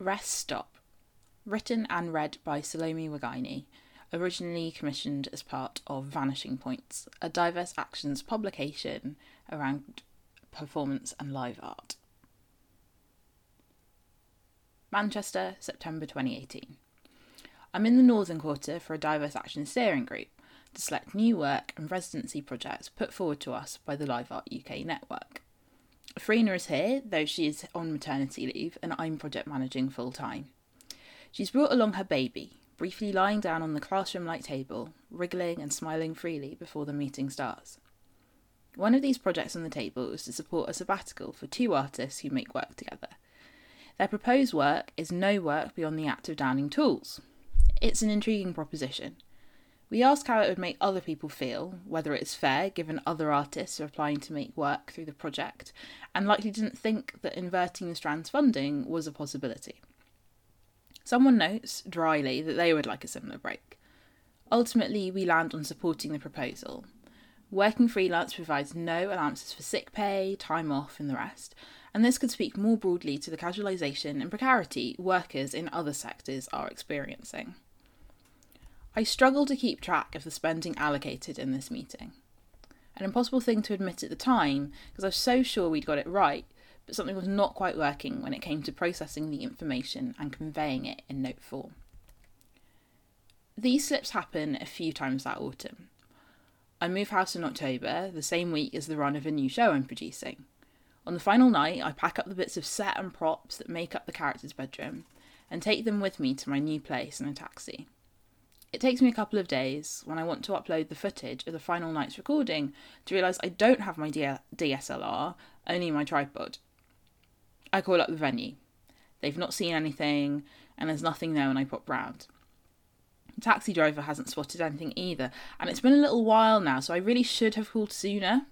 Rest Stop, written and read by Salome Wagaine, originally commissioned as part of Vanishing Points, a diverse actions publication around performance and live art. Manchester, September 2018. I'm in the Northern Quarter for a diverse action steering group to select new work and residency projects put forward to us by the Live Art UK network. Farina is here, though she is on maternity leave, and I'm project managing full time. She's brought along her baby, briefly lying down on the classroom like table, wriggling and smiling freely before the meeting starts. One of these projects on the table is to support a sabbatical for two artists who make work together. Their proposed work is no work beyond the act of downing tools. It's an intriguing proposition. We ask how it would make other people feel, whether it's fair given other artists are applying to make work through the project, and likely didn't think that inverting the Strand's funding was a possibility. Someone notes, dryly, that they would like a similar break. Ultimately, we land on supporting the proposal. Working freelance provides no allowances for sick pay, time off, and the rest, and this could speak more broadly to the casualisation and precarity workers in other sectors are experiencing. I struggle to keep track of the spending allocated in this meeting. An impossible thing to admit at the time, because I was so sure we'd got it right, but something was not quite working when it came to processing the information and conveying it in note form. These slips happen a few times that autumn. I move house in October, the same week as the run of a new show I'm producing. On the final night, I pack up the bits of set and props that make up the character's bedroom and take them with me to my new place in a taxi. It takes me a couple of days when I want to upload the footage of the final night's recording to realise I don't have my DSLR, only my tripod. I call up the venue. They've not seen anything, and there's nothing there when I pop round. The taxi driver hasn't spotted anything either, and it's been a little while now, so I really should have called sooner.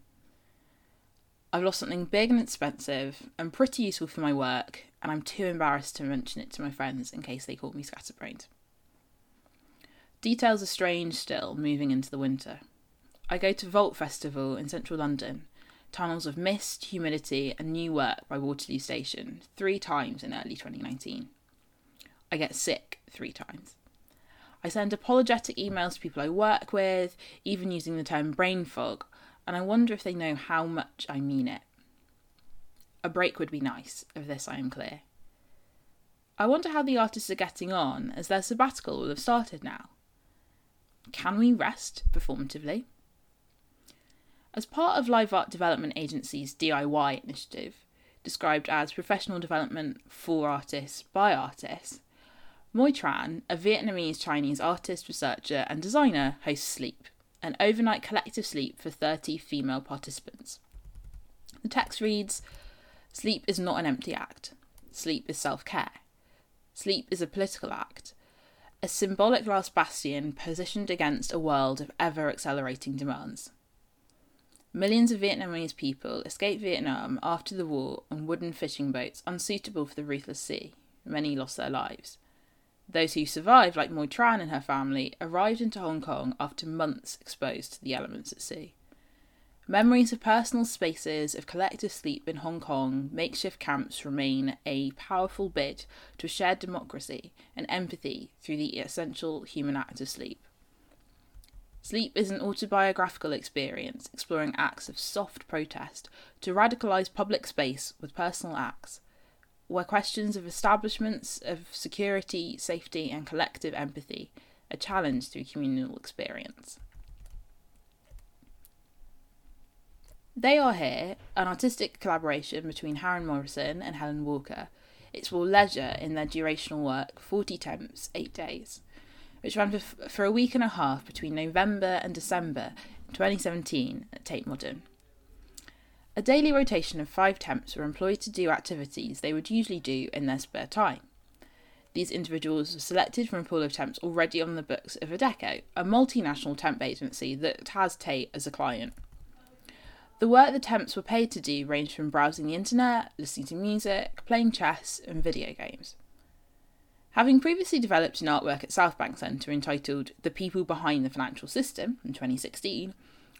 I've lost something big and expensive and pretty useful for my work, and I'm too embarrassed to mention it to my friends in case they call me scatterbrained. Details are strange still, moving into the winter. I go to Vault Festival in central London, tunnels of mist, humidity, and new work by Waterloo Station three times in early 2019. I get sick three times. I send apologetic emails to people I work with, even using the term brain fog, and I wonder if they know how much I mean it. A break would be nice, of this I am clear. I wonder how the artists are getting on, as their sabbatical will have started now. Can we rest performatively? As part of Live Art Development Agency's DIY initiative, described as professional development for artists by artists, Moi Tran, a Vietnamese Chinese artist, researcher, and designer, hosts Sleep, an overnight collective sleep for 30 female participants. The text reads Sleep is not an empty act. Sleep is self care. Sleep is a political act a symbolic last bastion positioned against a world of ever accelerating demands. Millions of Vietnamese people escaped Vietnam after the war on wooden fishing boats unsuitable for the ruthless sea. Many lost their lives. Those who survived, like Moi Tran and her family, arrived into Hong Kong after months exposed to the elements at sea. Memories of personal spaces of collective sleep in Hong Kong, makeshift camps remain a powerful bid to a shared democracy and empathy through the essential human act of sleep. Sleep is an autobiographical experience exploring acts of soft protest to radicalise public space with personal acts, where questions of establishments of security, safety, and collective empathy are challenged through communal experience. They Are Here, an artistic collaboration between Harun Morrison and Helen Walker, explore leisure in their durational work, 40 Temps, 8 Days, which ran for, for a week and a half between November and December 2017 at Tate Modern. A daily rotation of five temps were employed to do activities they would usually do in their spare time. These individuals were selected from a pool of temps already on the books of Adecco, a multinational temp agency that has Tate as a client. The work the temps were paid to do ranged from browsing the internet, listening to music, playing chess, and video games. Having previously developed an artwork at Southbank Centre entitled The People Behind the Financial System in 2016,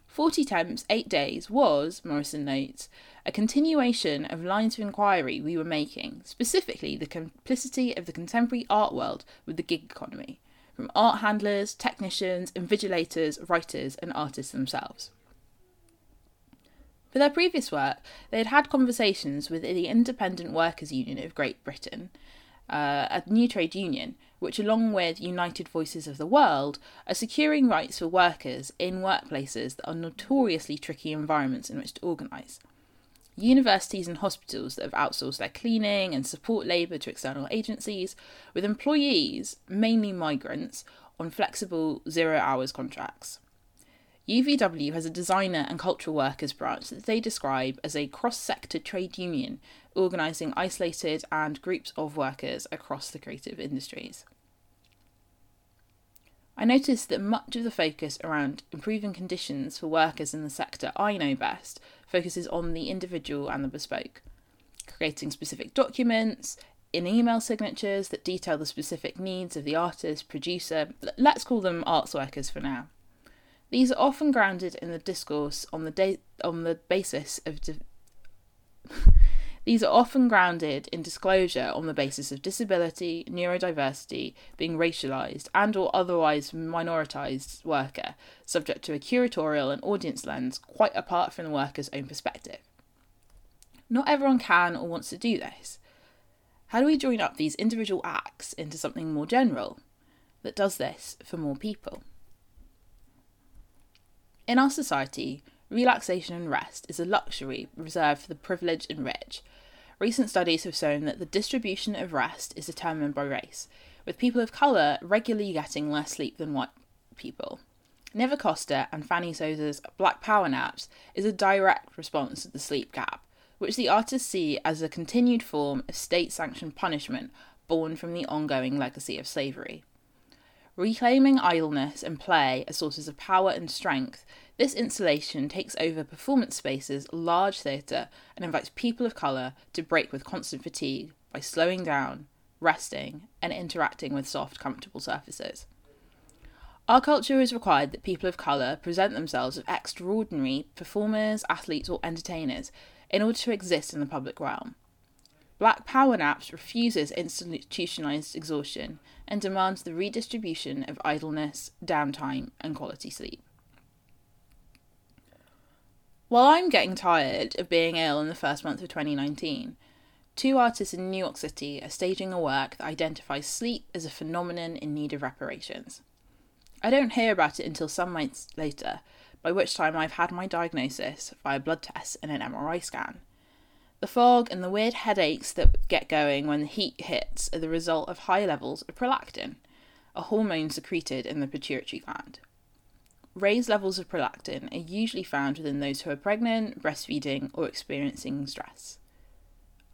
40 Temps, 8 Days was, Morrison notes, a continuation of lines of inquiry we were making, specifically the complicity of the contemporary art world with the gig economy, from art handlers, technicians, invigilators, writers, and artists themselves. For their previous work, they had had conversations with the Independent Workers' Union of Great Britain, uh, a new trade union, which, along with United Voices of the World, are securing rights for workers in workplaces that are notoriously tricky environments in which to organise. Universities and hospitals that have outsourced their cleaning and support labour to external agencies, with employees, mainly migrants, on flexible zero hours contracts. UVW has a designer and cultural workers branch that they describe as a cross sector trade union organising isolated and groups of workers across the creative industries. I noticed that much of the focus around improving conditions for workers in the sector I know best focuses on the individual and the bespoke, creating specific documents, in email signatures that detail the specific needs of the artist, producer, let's call them arts workers for now. These are often grounded in the discourse on the on the basis of These are often grounded in disclosure on the basis of disability, neurodiversity, being racialized and or otherwise minoritized worker, subject to a curatorial and audience lens quite apart from the worker's own perspective. Not everyone can or wants to do this. How do we join up these individual acts into something more general that does this for more people? In our society, relaxation and rest is a luxury reserved for the privileged and rich. Recent studies have shown that the distribution of rest is determined by race, with people of colour regularly getting less sleep than white people. Navild Acosta and Fannie Sosa's Black Power Naps is a direct response to the sleep gap, which the artists see as a continued form of state sanctioned punishment born from the ongoing legacy of slavery. Reclaiming idleness and play as sources of power and strength, this installation takes over performance spaces, large theatre, and invites people of colour to break with constant fatigue by slowing down, resting, and interacting with soft, comfortable surfaces. Our culture has required that people of colour present themselves as extraordinary performers, athletes, or entertainers in order to exist in the public realm. Black Power Naps refuses institutionalised exhaustion and demands the redistribution of idleness, downtime, and quality sleep. While I'm getting tired of being ill in the first month of 2019, two artists in New York City are staging a work that identifies sleep as a phenomenon in need of reparations. I don't hear about it until some months later, by which time I've had my diagnosis via blood tests and an MRI scan. The fog and the weird headaches that get going when the heat hits are the result of high levels of prolactin, a hormone secreted in the pituitary gland. Raised levels of prolactin are usually found within those who are pregnant, breastfeeding, or experiencing stress.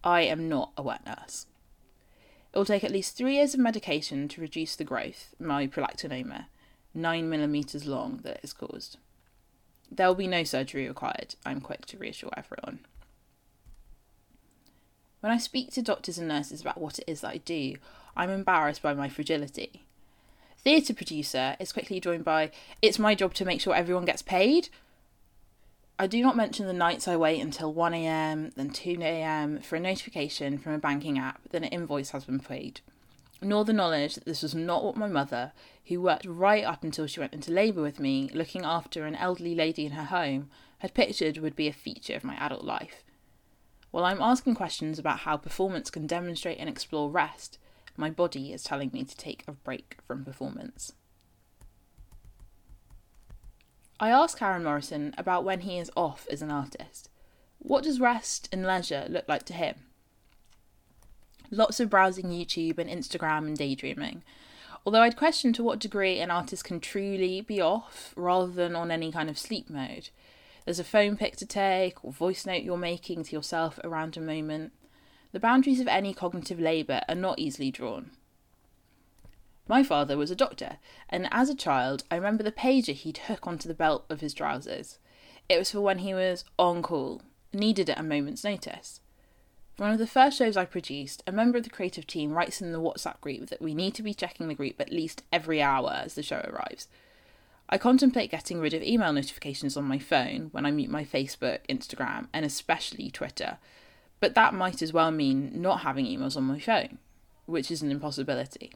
I am not a wet nurse. It will take at least three years of medication to reduce the growth, my prolactinoma, 9 millimetres long, that is caused. There will be no surgery required, I'm quick to reassure everyone. When I speak to doctors and nurses about what it is that I do, I'm embarrassed by my fragility. Theatre producer is quickly joined by, It's my job to make sure everyone gets paid. I do not mention the nights I wait until 1am, then 2am for a notification from a banking app that an invoice has been paid, nor the knowledge that this was not what my mother, who worked right up until she went into labour with me, looking after an elderly lady in her home, had pictured would be a feature of my adult life. While I'm asking questions about how performance can demonstrate and explore rest, my body is telling me to take a break from performance. I ask Harun Morrison about when he is off as an artist. What does rest and leisure look like to him? Lots of browsing YouTube and Instagram and daydreaming. Although I'd question to what degree an artist can truly be off rather than on any kind of sleep mode. There's a phone pic to take or voice note you're making to yourself around a moment. The boundaries of any cognitive labour are not easily drawn. My father was a doctor, and as a child, I remember the pager he'd hook onto the belt of his trousers. It was for when he was on call, needed at a moment's notice. For one of the first shows I produced, a member of the creative team writes in the WhatsApp group that we need to be checking the group at least every hour as the show arrives. I contemplate getting rid of email notifications on my phone when I mute my Facebook, Instagram, and especially Twitter, but that might as well mean not having emails on my phone, which is an impossibility.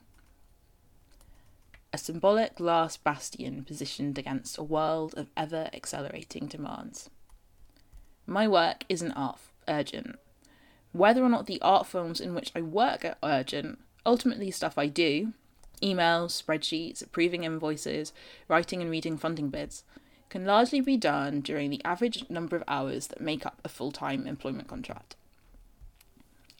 A symbolic last bastion positioned against a world of ever accelerating demands. My work isn't art urgent. Whether or not the art forms in which I work are urgent, ultimately stuff I do, emails, spreadsheets, approving invoices, writing and reading funding bids, can largely be done during the average number of hours that make up a full time employment contract.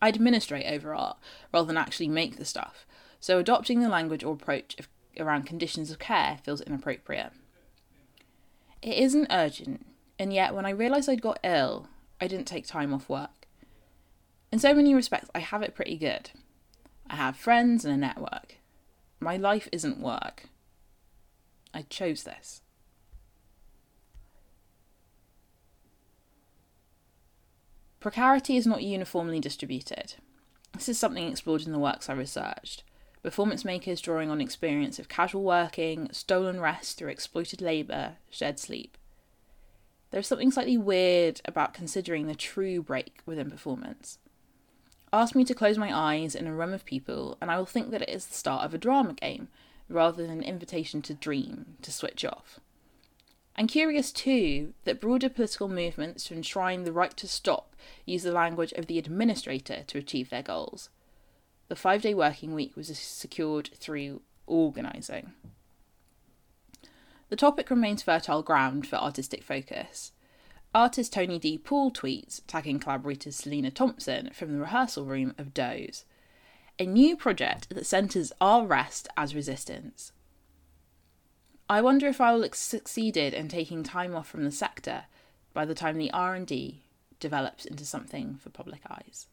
I administrate over art rather than actually make the stuff, so adopting the language or approach of, around conditions of care feels inappropriate. It isn't urgent, and yet when I realised I'd got ill, I didn't take time off work. In so many respects, I have it pretty good. I have friends and a network. My life isn't work. I chose this. Precarity is not uniformly distributed. This is something explored in the works I researched. Performance makers drawing on experience of casual working, stolen rest through exploited labour, shared sleep. There's something slightly weird about considering the true break within performance. Ask me to close my eyes in a room of people, and I will think that it is the start of a drama game, rather than an invitation to dream, to switch off. I'm curious too that broader political movements to enshrine the right to stop use the language of the administrator to achieve their goals. The five day working week was secured through organising. The topic remains fertile ground for artistic focus. Artist Tony D. Poole tweets, tagging collaborator Selina Thompson from the rehearsal room of Doze. A new project that centres our rest as resistance. I wonder if I will have succeeded in taking time off from the sector by the time the R&D develops into something for public eyes.